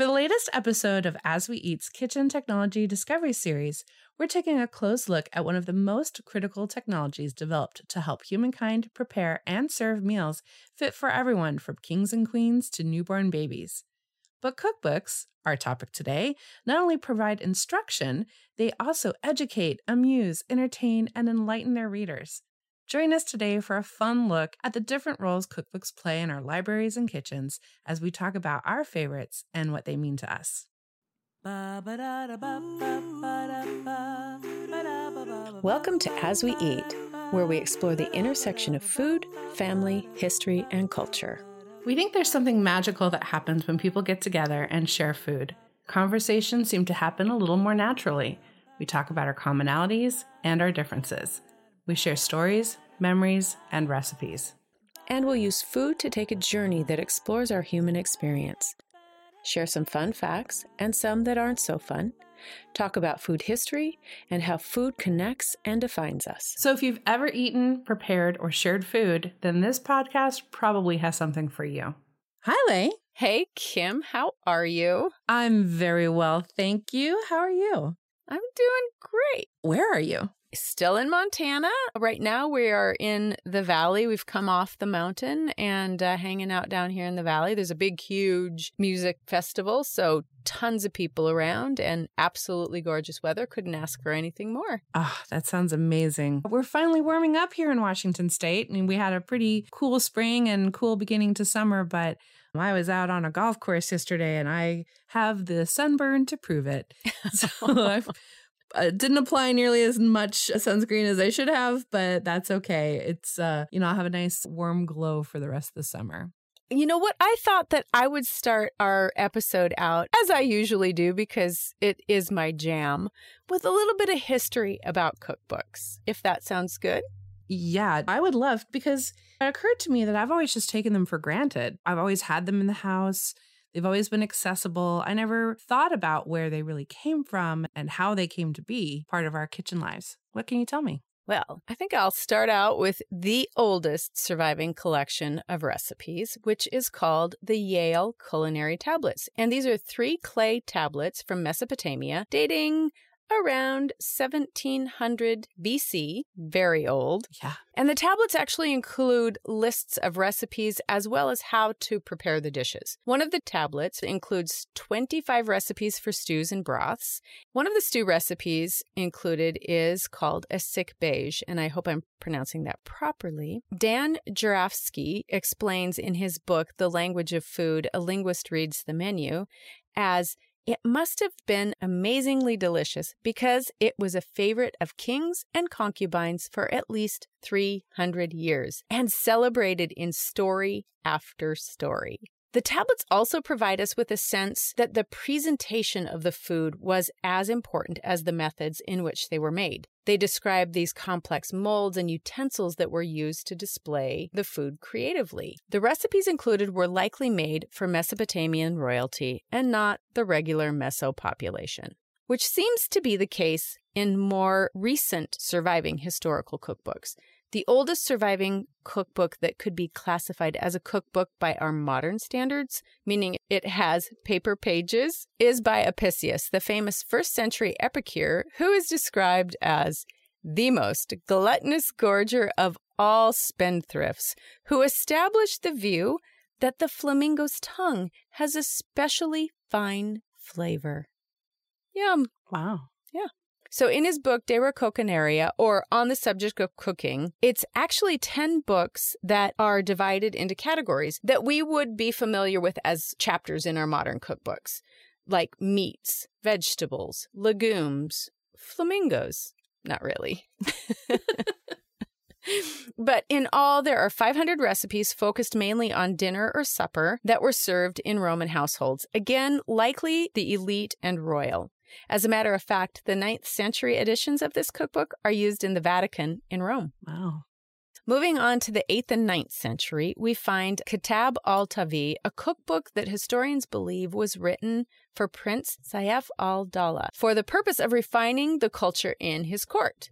For the latest episode of As We Eat's Kitchen Technology Discovery Series, we're taking a close look at one of the most critical technologies developed to help humankind prepare and serve meals fit for everyone from kings and queens to newborn babies. But cookbooks, our topic today, not only provide instruction, they also educate, amuse, entertain, and enlighten their readers. Join us today for a fun look at the different roles cookbooks play in our libraries and kitchens as we talk about our favorites and what they mean to us. Welcome to As We Eat, where we explore the intersection of food, family, history, and culture. We think there's something magical that happens when people get together and share food. Conversations seem to happen a little more naturally. We talk about our commonalities and our differences. We share stories, memories, and recipes. And we'll use food to take a journey that explores our human experience. Share some fun facts and some that aren't so fun. Talk about food history and how food connects and defines us. So, if you've ever eaten, prepared, or shared food, then this podcast probably has something for you. Hi, Lay. Hey, Kim, how are you? I'm very well, thank you. How are you? I'm doing great. Where are you? Still in Montana. Right now, we are in the valley. We've come off the mountain and uh, hanging out down here in the valley. There's a big, huge music festival. So, tons of people around and absolutely gorgeous weather. Couldn't ask for anything more. Oh, that sounds amazing. We're finally warming up here in Washington state. I mean, we had a pretty cool spring and cool beginning to summer, but I was out on a golf course yesterday and I have the sunburn to prove it. So I've uh, didn't apply nearly as much sunscreen as I should have, but that's okay. It's uh, you know, I'll have a nice warm glow for the rest of the summer. You know what? I thought that I would start our episode out, as I usually do, because it is my jam, with a little bit of history about cookbooks, if that sounds good. Yeah, I would love because it occurred to me that I've always just taken them for granted. I've always had them in the house. They've always been accessible. I never thought about where they really came from and how they came to be part of our kitchen lives. What can you tell me? Well, I think I'll start out with the oldest surviving collection of recipes, which is called the Yale Culinary Tablets. And these are three clay tablets from Mesopotamia dating around 1700 BC, very old. Yeah. And the tablets actually include lists of recipes as well as how to prepare the dishes. One of the tablets includes 25 recipes for stews and broths. One of the stew recipes included is called a sikbaj, and I hope I'm pronouncing that properly. Dan Jurafsky explains in his book, The Language of Food, A Linguist Reads the Menu, as it must have been amazingly delicious because it was a favorite of kings and concubines for at least 300 years and celebrated in story after story. The tablets also provide us with a sense that the presentation of the food was as important as the methods in which they were made. They describe these complex molds and utensils that were used to display the food creatively. The recipes included were likely made for Mesopotamian royalty and not the regular Meso population, which seems to be the case in more recent surviving historical cookbooks. The oldest surviving cookbook that could be classified as a cookbook by our modern standards, meaning it has paper pages, is by Apicius, the famous first century epicure, who is described as the most gluttonous gorger of all spendthrifts, who established the view that the flamingo's tongue has a specially fine flavor. Yum. Wow. Yeah. So, in his book, De Re Coquinaria, or On the Subject of Cooking, it's actually 10 books that are divided into categories that we would be familiar with as chapters in our modern cookbooks, like meats, vegetables, legumes, flamingos. Not really. but in all, there are 500 recipes focused mainly on dinner or supper that were served in Roman households. Again, likely the elite and royal. As a matter of fact, the 9th century editions of this cookbook are used in the Vatican in Rome. Wow. Moving on to the 8th and 9th century, we find Kitab al Tabikh, a cookbook that historians believe was written for Prince Saif al Dawla for the purpose of refining the culture in his court.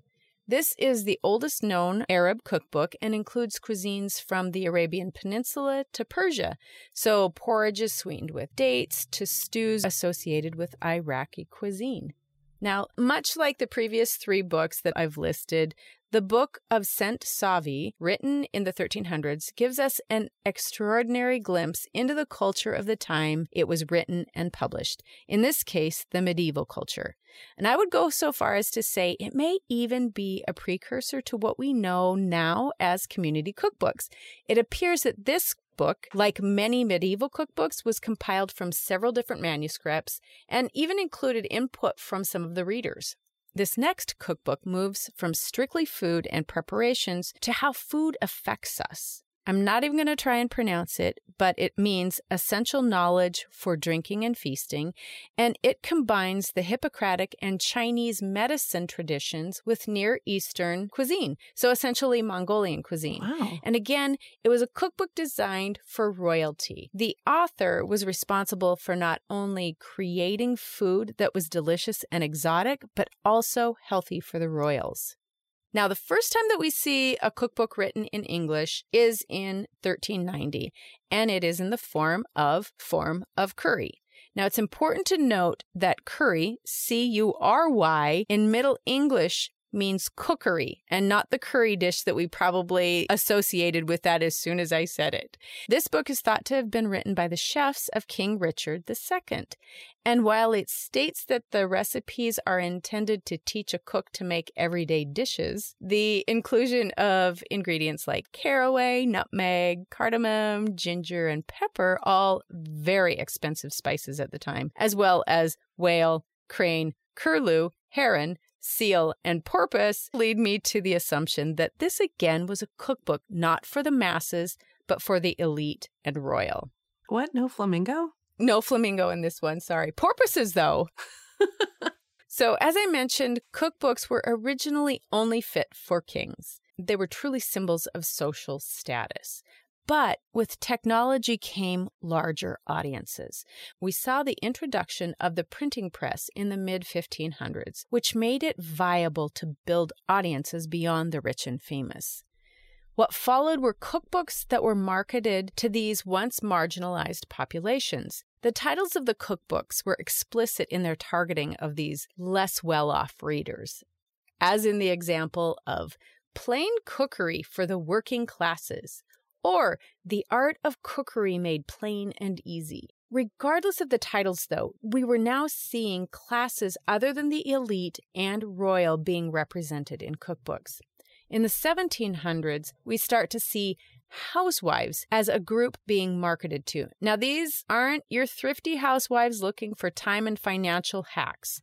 This is the oldest known Arab cookbook and includes cuisines from the Arabian Peninsula to Persia. So, porridges sweetened with dates to stews associated with Iraqi cuisine. Now, much like the previous three books that I've listed, the Book of Sent Soví, written in the 1300s, gives us an extraordinary glimpse into the culture of the time it was written and published, in this case, the medieval culture. And I would go so far as to say it may even be a precursor to what we know now as community cookbooks. It appears that this book, like many medieval cookbooks, was compiled from several different manuscripts and even included input from some of the readers. This next cookbook moves from strictly food and preparations to how food affects us. I'm not even going to try and pronounce it, but it means essential knowledge for drinking and feasting, and it combines the Hippocratic and Chinese medicine traditions with Near Eastern cuisine, so essentially Mongolian cuisine. Wow. And again, it was a cookbook designed for royalty. The author was responsible for not only creating food that was delicious and exotic, but also healthy for the royals. Now, the first time that we see a cookbook written in English is in 1390, and it is in the form of Forme of Cury. Now, it's important to note that curry, C U R Y, in Middle English means cookery and not the curry dish that we probably associated with that as soon as I said it. This book is thought to have been written by the chefs of King Richard II. And while it states that the recipes are intended to teach a cook to make everyday dishes, the inclusion of ingredients like caraway, nutmeg, cardamom, ginger, and pepper, all very expensive spices at the time, as well as whale, crane, curlew, heron, seal, and porpoise lead me to the assumption that this again was a cookbook not for the masses, but for the elite and royal. What? No flamingo? No flamingo in this one, sorry. Porpoises, though. so, as I mentioned, cookbooks were originally only fit for kings. They were truly symbols of social status. But with technology came larger audiences. We saw the introduction of the printing press in the mid 1500s, which made it viable to build audiences beyond the rich and famous. What followed were cookbooks that were marketed to these once marginalized populations. The titles of the cookbooks were explicit in their targeting of these less well off readers, as in the example of Plain Cookery for the Working Classes or The Art of Cookery Made Plain and Easy. Regardless of the titles, though, we were now seeing classes other than the elite and royal being represented in cookbooks. In the 1700s, we start to see housewives as a group being marketed to. Now, these aren't your thrifty housewives looking for time and financial hacks.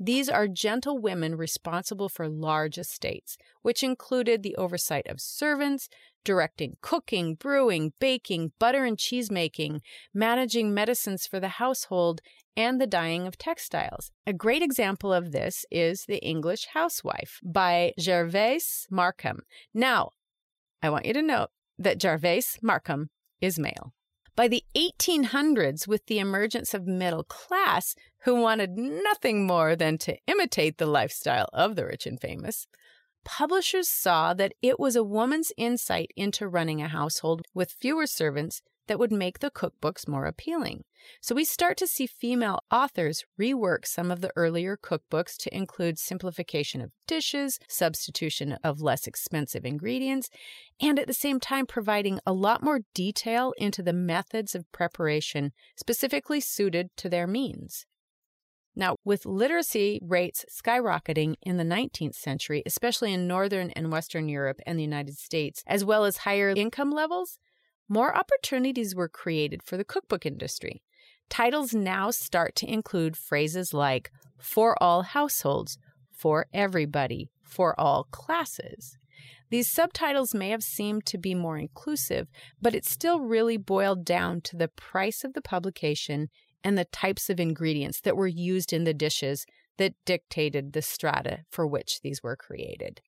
These are gentle women responsible for large estates, which included the oversight of servants, directing cooking, brewing, baking, butter and cheese making, managing medicines for the household, and the dyeing of textiles. A great example of this is The English Housewife by Gervase Markham. Now, I want you to note that Gervase Markham is male. By the 1800s, with the emergence of middle class who wanted nothing more than to imitate the lifestyle of the rich and famous, publishers saw that it was a woman's insight into running a household with fewer servants that would make the cookbooks more appealing. So we start to see female authors rework some of the earlier cookbooks to include simplification of dishes, substitution of less expensive ingredients, and at the same time providing a lot more detail into the methods of preparation specifically suited to their means. Now, with literacy rates skyrocketing in the 19th century, especially in Northern and Western Europe and the United States, as well as higher income levels, more opportunities were created for the cookbook industry. Titles now start to include phrases like for all households, for everybody, for all classes. These subtitles may have seemed to be more inclusive, but it still really boiled down to the price of the publication and the types of ingredients that were used in the dishes that dictated the strata for which these were created.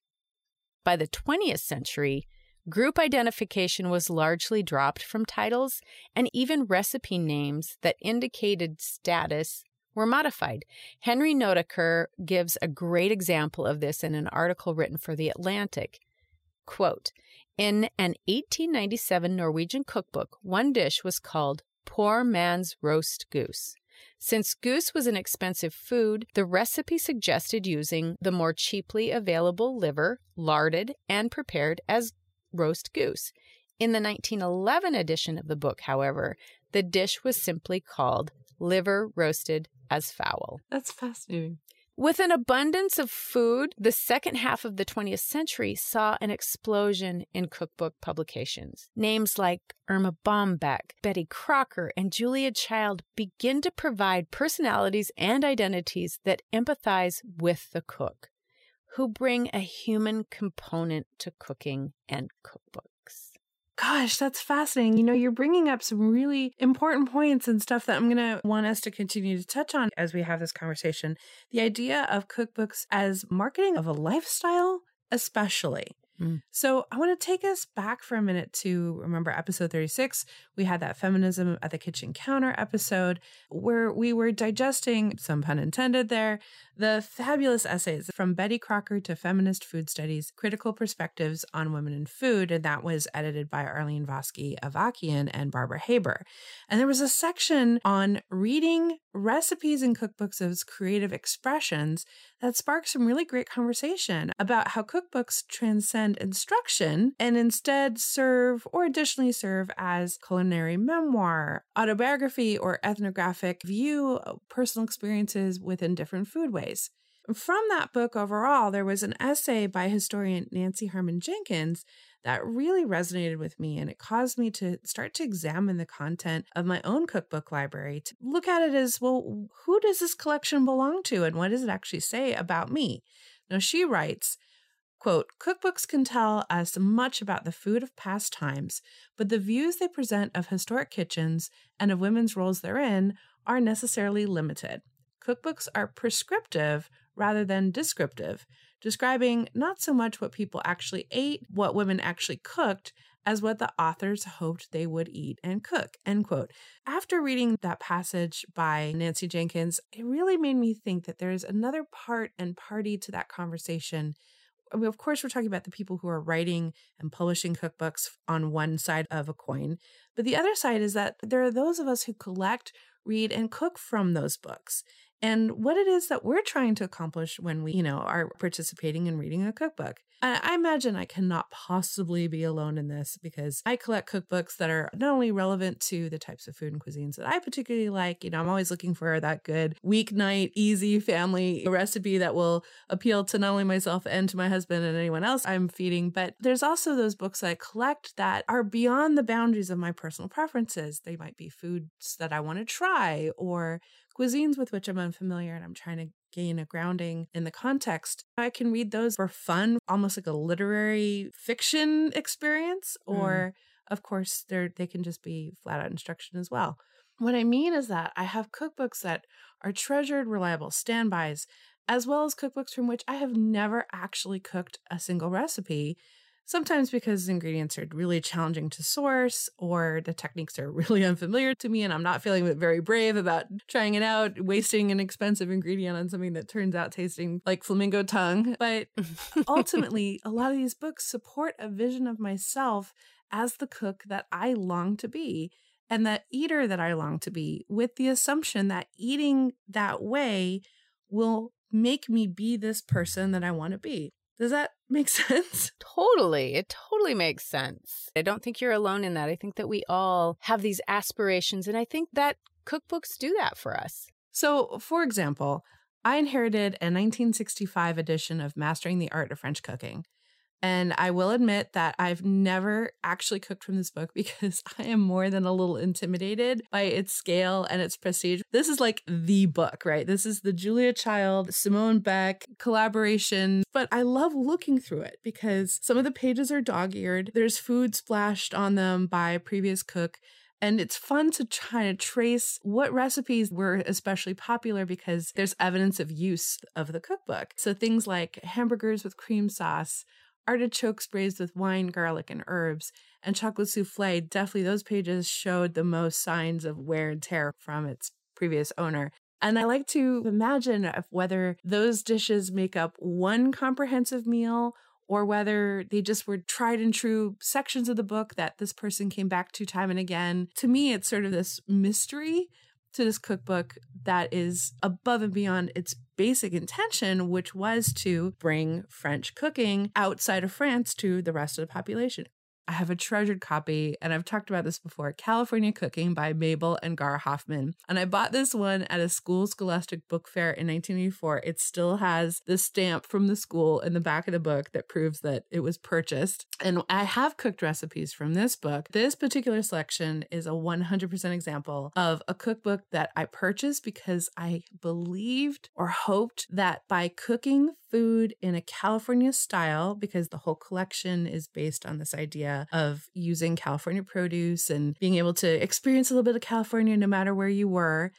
By the 20th century, Group identification was largely dropped from titles, and even recipe names that indicated status were modified. Henry Notaker gives a great example of this in an article written for The Atlantic. Quote, in an 1897 Norwegian cookbook, one dish was called Poor Man's Roast Goose. Since goose was an expensive food, the recipe suggested using the more cheaply available liver, larded, and prepared as roast goose. In the 1911 edition of the book, however, the dish was simply called liver roasted as fowl. That's fascinating. With an abundance of food, the second half of the 20th century saw an explosion in cookbook publications. Names like Erma Bombeck, Betty Crocker, and Julia Child begin to provide personalities and identities that empathize with the cook, who bring a human component to cooking and cookbook. Gosh, that's fascinating. You know, you're bringing up some really important points and stuff that I'm going to want us to continue to touch on as we have this conversation. The idea of cookbooks as marketing of a lifestyle, especially. Mm. So I want to take us back for a minute to remember episode 36. We had that feminism at the kitchen counter episode where we were digesting, some pun intended there, the fabulous essays from Betty Crocker to Feminist Food Studies, Critical Perspectives on Women in Food. And that was edited by Arlene Voski Avakian and Barbara Haber. And there was a section on reading recipes and cookbooks as creative expressions that spark some really great conversation about how cookbooks transcend instruction and instead serve or additionally serve as culinary memoir, autobiography, or ethnographic view of personal experiences within different food ways. From that book overall, there was an essay by historian Nancy Harmon Jenkins that really resonated with me and it caused me to start to examine the content of my own cookbook library to look at it as well who does this collection belong to and what does it actually say about me? Now she writes quote cookbooks can tell us much about the food of past times but the views they present of historic kitchens and of women's roles therein are necessarily limited. Cookbooks are prescriptive rather than descriptive, describing not so much what people actually ate, what women actually cooked, as what the authors hoped they would eat and cook. End quote. After reading that passage by Nancy Jenkins, it really made me think that there's another part and party to that conversation. I mean, of course, we're talking about the people who are writing and publishing cookbooks on one side of a coin. But the other side is that there are those of us who collect, read, and cook from those books and what it is that we're trying to accomplish when we, you know, are participating in reading a cookbook. I imagine I cannot possibly be alone in this because I collect cookbooks that are not only relevant to the types of food and cuisines that I particularly like, you know, I'm always looking for that good weeknight, easy family recipe that will appeal to not only myself and to my husband and anyone else I'm feeding, but there's also those books I collect that are beyond the boundaries of my personal preferences. They might be foods that I want to try or cuisines with which I'm unfamiliar and I'm trying to gain a grounding in the context. I can read those for fun, almost like a literary fiction experience, mm. or mm. of course, they they can just be flat out instruction as well. What I mean is that I have cookbooks that are treasured, reliable standbys, as well as cookbooks from which I have never actually cooked a single recipe sometimes because ingredients are really challenging to source or the techniques are really unfamiliar to me and I'm not feeling very brave about trying it out, wasting an expensive ingredient on something that turns out tasting like flamingo tongue. But ultimately, a lot of these books support a vision of myself as the cook that I long to be and the eater that I long to be, with the assumption that eating that way will make me be this person that I want to be. Does that make sense? Totally. It totally makes sense. I don't think you're alone in that. I think that we all have these aspirations, and I think that cookbooks do that for us. So, for example, I inherited a 1965 edition of Mastering the Art of French Cooking. And I will admit that I've never actually cooked from this book because I am more than a little intimidated by its scale and its prestige. This is like the book, right? This is the Julia Child, Simone Beck collaboration. But I love looking through it because some of the pages are dog eared. There's food splashed on them by a previous cook. And it's fun to try to trace what recipes were especially popular because there's evidence of use of the cookbook. So things like hamburgers with cream sauce, artichokes braised with wine, garlic, and herbs, and chocolate souffle. Definitely, those pages showed the most signs of wear and tear from its previous owner. And I like to imagine whether those dishes make up one comprehensive meal or whether they just were tried and true sections of the book that this person came back to time and again. To me, it's sort of this mystery to this cookbook that is above and beyond its basic intention, which was to bring French cooking outside of France to the rest of the population. I have a treasured copy, and I've talked about this before California Cooking by Mable and Gar Hoffman. And I bought this one at a school scholastic book fair in 1984. It still has the stamp from the school in the back of the book that proves that it was purchased. And I have cooked recipes from this book. This particular selection is a 100% example of a cookbook that I purchased because I believed or hoped that by cooking food in a California style, because the whole collection is based on this idea of using California produce and being able to experience a little bit of California no matter where you were.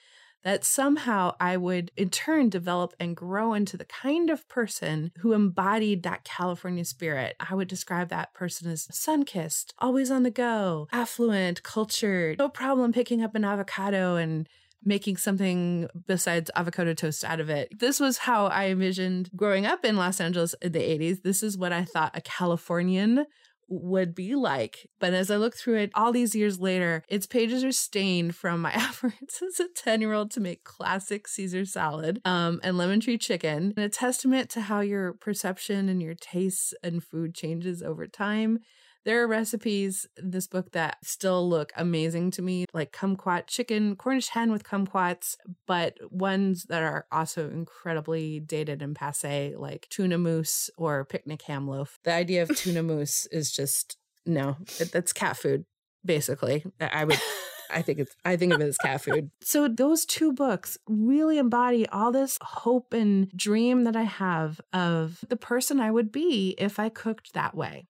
That somehow I would in turn develop and grow into the kind of person who embodied that California spirit. I would describe that person as sun kissed, always on the go, affluent, cultured, no problem picking up an avocado and making something besides avocado toast out of it. This was how I envisioned growing up in Los Angeles in the 80s. This is what I thought a Californian would be like. But as I look through it all these years later, its pages are stained from my efforts as a 10 year old to make classic Caesar salad um, and lemon tree chicken, and a testament to how your perception and your tastes and food changes over time. There are recipes in this book that still look amazing to me, like kumquat chicken, Cornish hen with kumquats, but ones that are also incredibly dated and passe, like tuna mousse or picnic ham loaf. The idea of tuna mousse is just no, it, that's cat food, basically. I would. I think it's I think of it as cat food. So those two books really embody all this hope and dream that I have of the person I would be if I cooked that way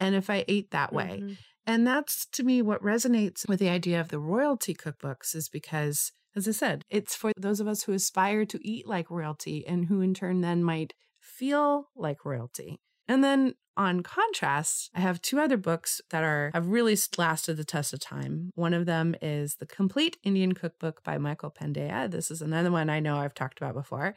and if I ate that way. Mm-hmm. And that's to me what resonates with the idea of the royalty cookbooks is because, as I said, it's for those of us who aspire to eat like royalty and who in turn then might feel like royalty. And then on contrast, I have two other books that are have really lasted the test of time. One of them is The Complete Indian Cookbook by Michael Pandya. This is another one I know I've talked about before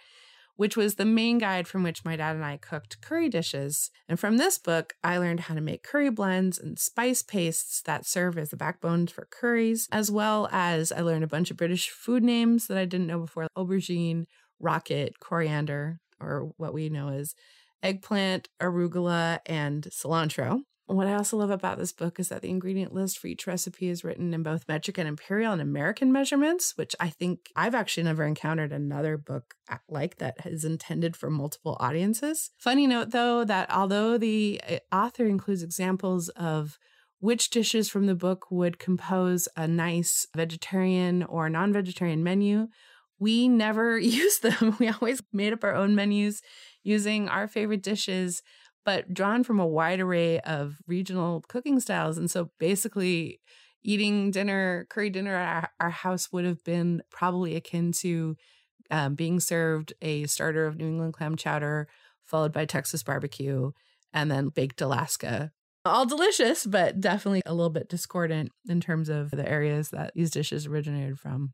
which was the main guide from which my dad and I cooked curry dishes. And from this book, I learned how to make curry blends and spice pastes that serve as the backbone for curries, as well as I learned a bunch of British food names that I didn't know before aubergine, rocket, coriander, or what we know as eggplant, arugula, and cilantro. What I also love about this book is that the ingredient list for each recipe is written in both metric and imperial and American measurements, which I think I've actually never encountered another book like that is intended for multiple audiences. Funny note, though, that although the uh, author includes examples of which dishes from the book would compose a nice vegetarian or non vegetarian menu, we never used them. We always made up our own menus using our favorite dishes but drawn from a wide array of regional cooking styles. And so basically, eating dinner, curry dinner at our, house would have been probably akin to um, being served a starter of New England clam chowder, followed by Texas barbecue, and then baked Alaska. All delicious, but definitely a little bit discordant in terms of the areas that these dishes originated from.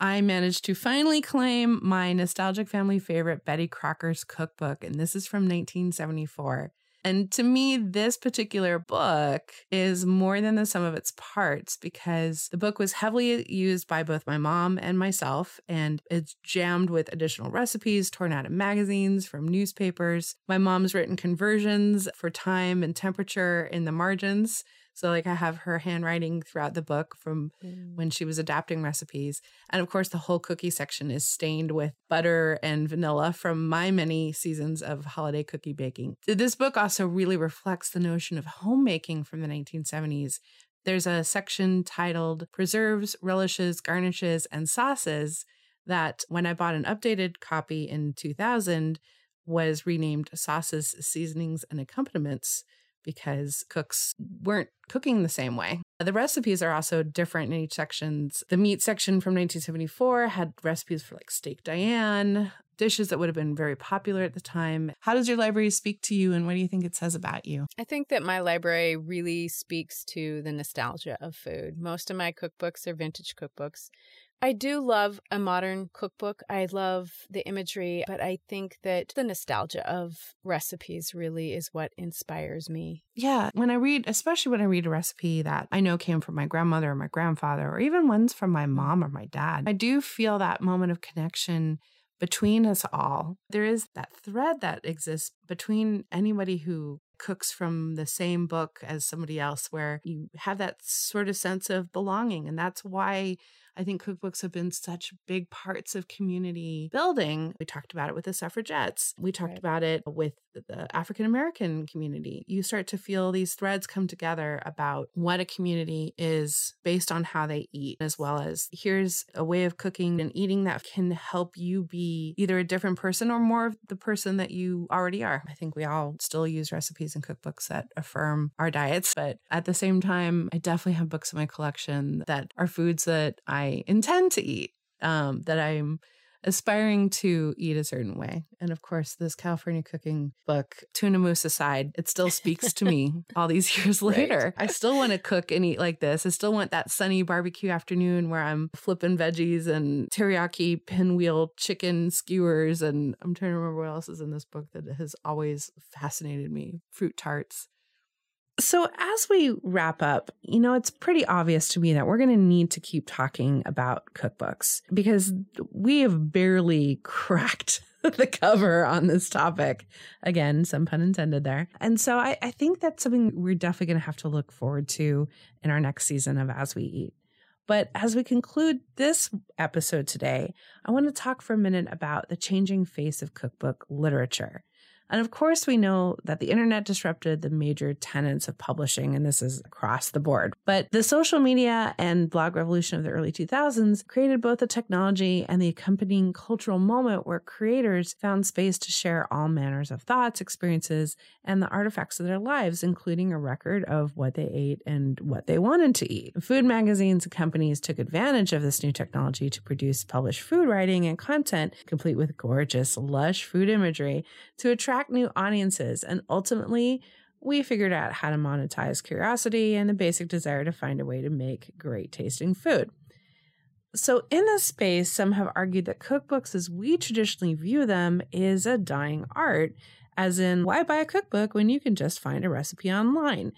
I managed to finally claim my nostalgic family favorite, Betty Crocker's cookbook, and this is from 1974. And to me, this particular book is more than the sum of its parts because the book was heavily used by both my mom and myself, and it's jammed with additional recipes torn out of magazines from newspapers. My mom's written conversions for time and temperature in the margins. So, like, I have her handwriting throughout the book from mm. when she was adapting recipes. And of course, the whole cookie section is stained with butter and vanilla from my many seasons of holiday cookie baking. This book also really reflects the notion of homemaking from the 1970s. There's a section titled Preserves, Relishes, Garnishes, and Sauces that, when I bought an updated copy in 2000, was renamed Sauces, Seasonings, and Accompaniments because cooks weren't cooking the same way. The recipes are also different in each sections. The meat section from 1974 had recipes for like steak Diane, dishes that would have been very popular at the time. How does your library speak to you and what do you think it says about you? I think that my library really speaks to the nostalgia of food. Most of my cookbooks are vintage cookbooks I do love a modern cookbook. I love the imagery, but I think that the nostalgia of recipes really is what inspires me. Yeah. When I read, especially when I read a recipe that I know came from my grandmother or my grandfather, or even ones from my mom or my dad, I do feel that moment of connection between us all. There is that thread that exists between anybody who cooks from the same book as somebody else where you have that sort of sense of belonging. And that's why I think cookbooks have been such big parts of community building. We talked about it with the suffragettes. We talked right. about it with the African American community. You start to feel these threads come together about what a community is based on how they eat, as well as here's a way of cooking and eating that can help you be either a different person or more of the person that you already are. I think we all still use recipes and cookbooks that affirm our diets, but at the same time, I definitely have books in my collection that are foods that I intend to eat, um, that I'm aspiring to eat a certain way. And of course, this California cooking book, Tuna Mousse aside, it still speaks to me all these years later. Right. I still want to cook and eat like this. I still want that sunny barbecue afternoon where I'm flipping veggies and teriyaki pinwheel chicken skewers. And I'm trying to remember what else is in this book that has always fascinated me fruit tarts. So, as we wrap up, you know, it's pretty obvious to me that we're going to need to keep talking about cookbooks because we have barely cracked the cover on this topic. Again, some pun intended there. And so, I, I think that's something we're definitely going to have to look forward to in our next season of As We Eat. But as we conclude this episode today, I want to talk for a minute about the changing face of cookbook literature. And of course, we know that the internet disrupted the major tenets of publishing, and this is across the board. But the social media and blog revolution of the early 2000s created both the technology and the accompanying cultural moment where creators found space to share all manners of thoughts, experiences, and the artifacts of their lives, including a record of what they ate and what they wanted to eat. Food magazines and companies took advantage of this new technology to produce published food writing and content, complete with gorgeous, lush food imagery, to attract attract new audiences. And ultimately, we figured out how to monetize curiosity and the basic desire to find a way to make great tasting food. So, in this space, some have argued that cookbooks, as we traditionally view them, is a dying art, as in, why buy a cookbook when you can just find a recipe online?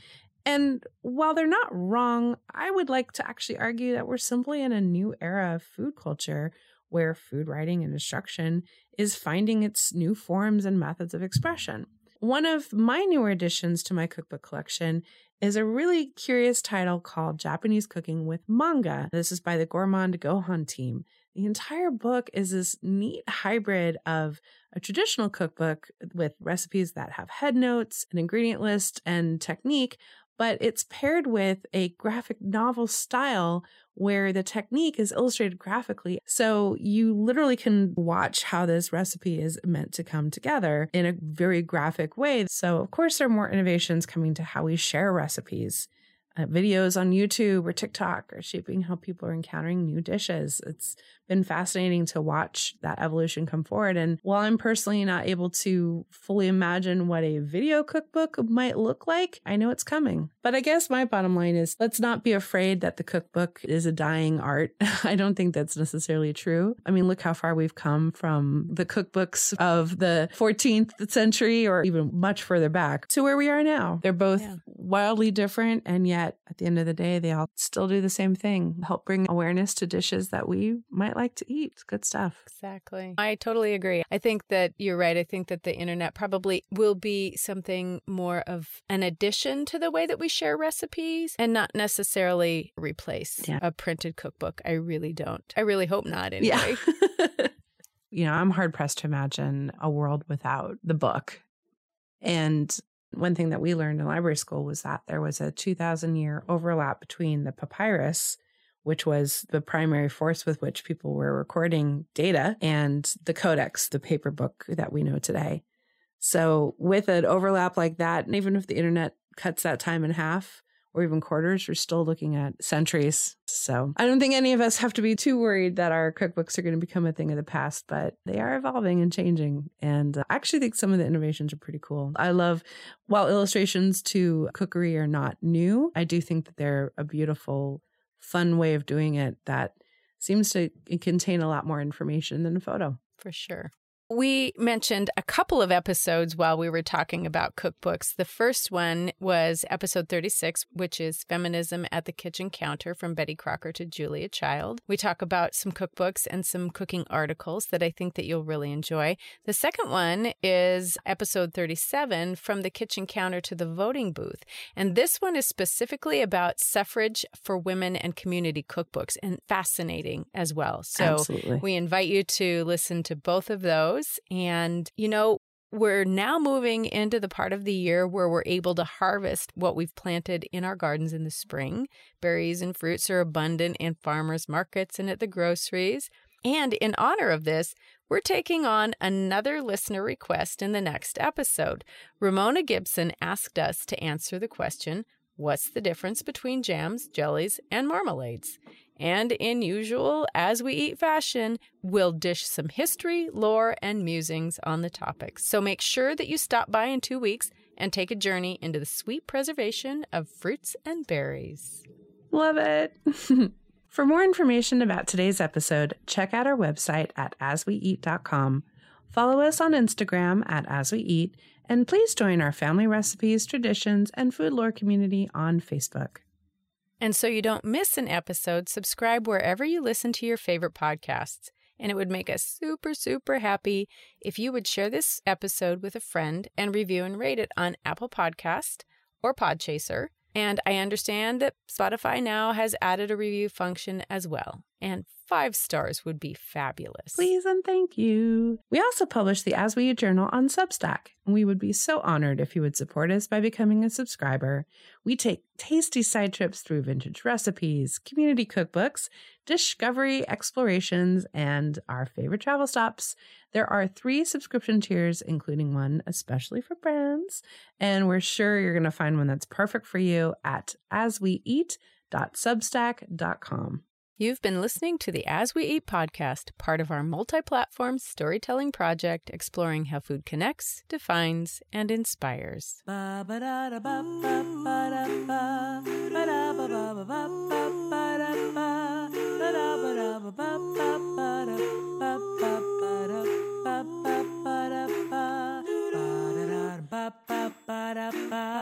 And while they're not wrong, I would like to actually argue that we're simply in a new era of food culture where food writing and instruction is finding its new forms and methods of expression. One of my newer additions to my cookbook collection is a really curious title called Japanese Cooking with Manga. This is by the Gourmand Gohan team. The entire book is this neat hybrid of a traditional cookbook with recipes that have head notes, an ingredient list, and technique, but it's paired with a graphic novel style where the technique is illustrated graphically. So you literally can watch how this recipe is meant to come together in a very graphic way. So, of course, there are more innovations coming to how we share recipes uh, videos on YouTube or TikTok are shaping how people are encountering new dishes. It's been fascinating to watch that evolution come forward. And while I'm personally not able to fully imagine what a video cookbook might look like, I know it's coming. But I guess my bottom line is let's not be afraid that the cookbook is a dying art. I don't think that's necessarily true. I mean, look how far we've come from the cookbooks of the 14th century or even much further back to where we are now. They're both yeah. wildly different and yet at the end of the day, they all still do the same thing help bring awareness to dishes that we might like to eat. It's good stuff. Exactly. I totally agree. I think that you're right. I think that the internet probably will be something more of an addition to the way that we share recipes and not necessarily replace yeah. a printed cookbook. I really don't. I really hope not, anyway. Yeah. you know, I'm hard pressed to imagine a world without the book. And one thing that we learned in library school was that there was a 2000 year overlap between the papyrus, which was the primary force with which people were recording data, and the codex, the paper book that we know today. So, with an overlap like that, and even if the internet cuts that time in half, or even quarters, we're still looking at centuries. So I don't think any of us have to be too worried that our cookbooks are going to become a thing of the past, but they are evolving and changing. And uh, I actually think some of the innovations are pretty cool. I love, while illustrations to cookery are not new, I do think that they're a beautiful, fun way of doing it that seems to contain a lot more information than a photo. For sure. We mentioned a couple of episodes while we were talking about cookbooks. The first one was episode 36, which is Feminism at the Kitchen Counter from Betty Crocker to Julia Child. We talk about some cookbooks and some cooking articles that I think that you'll really enjoy. The second one is episode 37, From the Kitchen Counter to the Voting Booth. And this one is specifically about suffrage for women and community cookbooks and fascinating as well. So Absolutely. we invite you to listen to both of those. And, you know, we're now moving into the part of the year where we're able to harvest what we've planted in our gardens in the spring. Berries and fruits are abundant in farmers markets and at the groceries. And in honor of this, we're taking on another listener request in the next episode. Ramona Gibson asked us to answer the question What's the difference between jams, jellies, and marmalades? And in usual as we eat fashion, we'll dish some history, lore, and musings on the topic. So make sure that you stop by in two weeks and take a journey into the sweet preservation of fruits and berries. Love it. For more information about today's episode, check out our website at asweeat.com. Follow us on Instagram at asweeat, and please join our family recipes, traditions, and food lore community on Facebook. And so you don't miss an episode, subscribe wherever you listen to your favorite podcasts. And it would make us super, super happy if you would share this episode with a friend and review and rate it on Apple Podcast or Podchaser. And I understand that Spotify now has added a review function as well. And five stars would be fabulous. Please and thank you. We also publish the As We Eat Journal on Substack, and we would be so honored if you would support us by becoming a subscriber. We take tasty side trips through vintage recipes, community cookbooks, discovery explorations, and our favorite travel stops. There are three subscription tiers, including one especially for brands, and we're sure you're going to find one that's perfect for you at asweeat.substack.com. You've been listening to the As We Eat podcast, part of our multi platform storytelling project exploring how food connects, defines, and inspires. ba ba da ba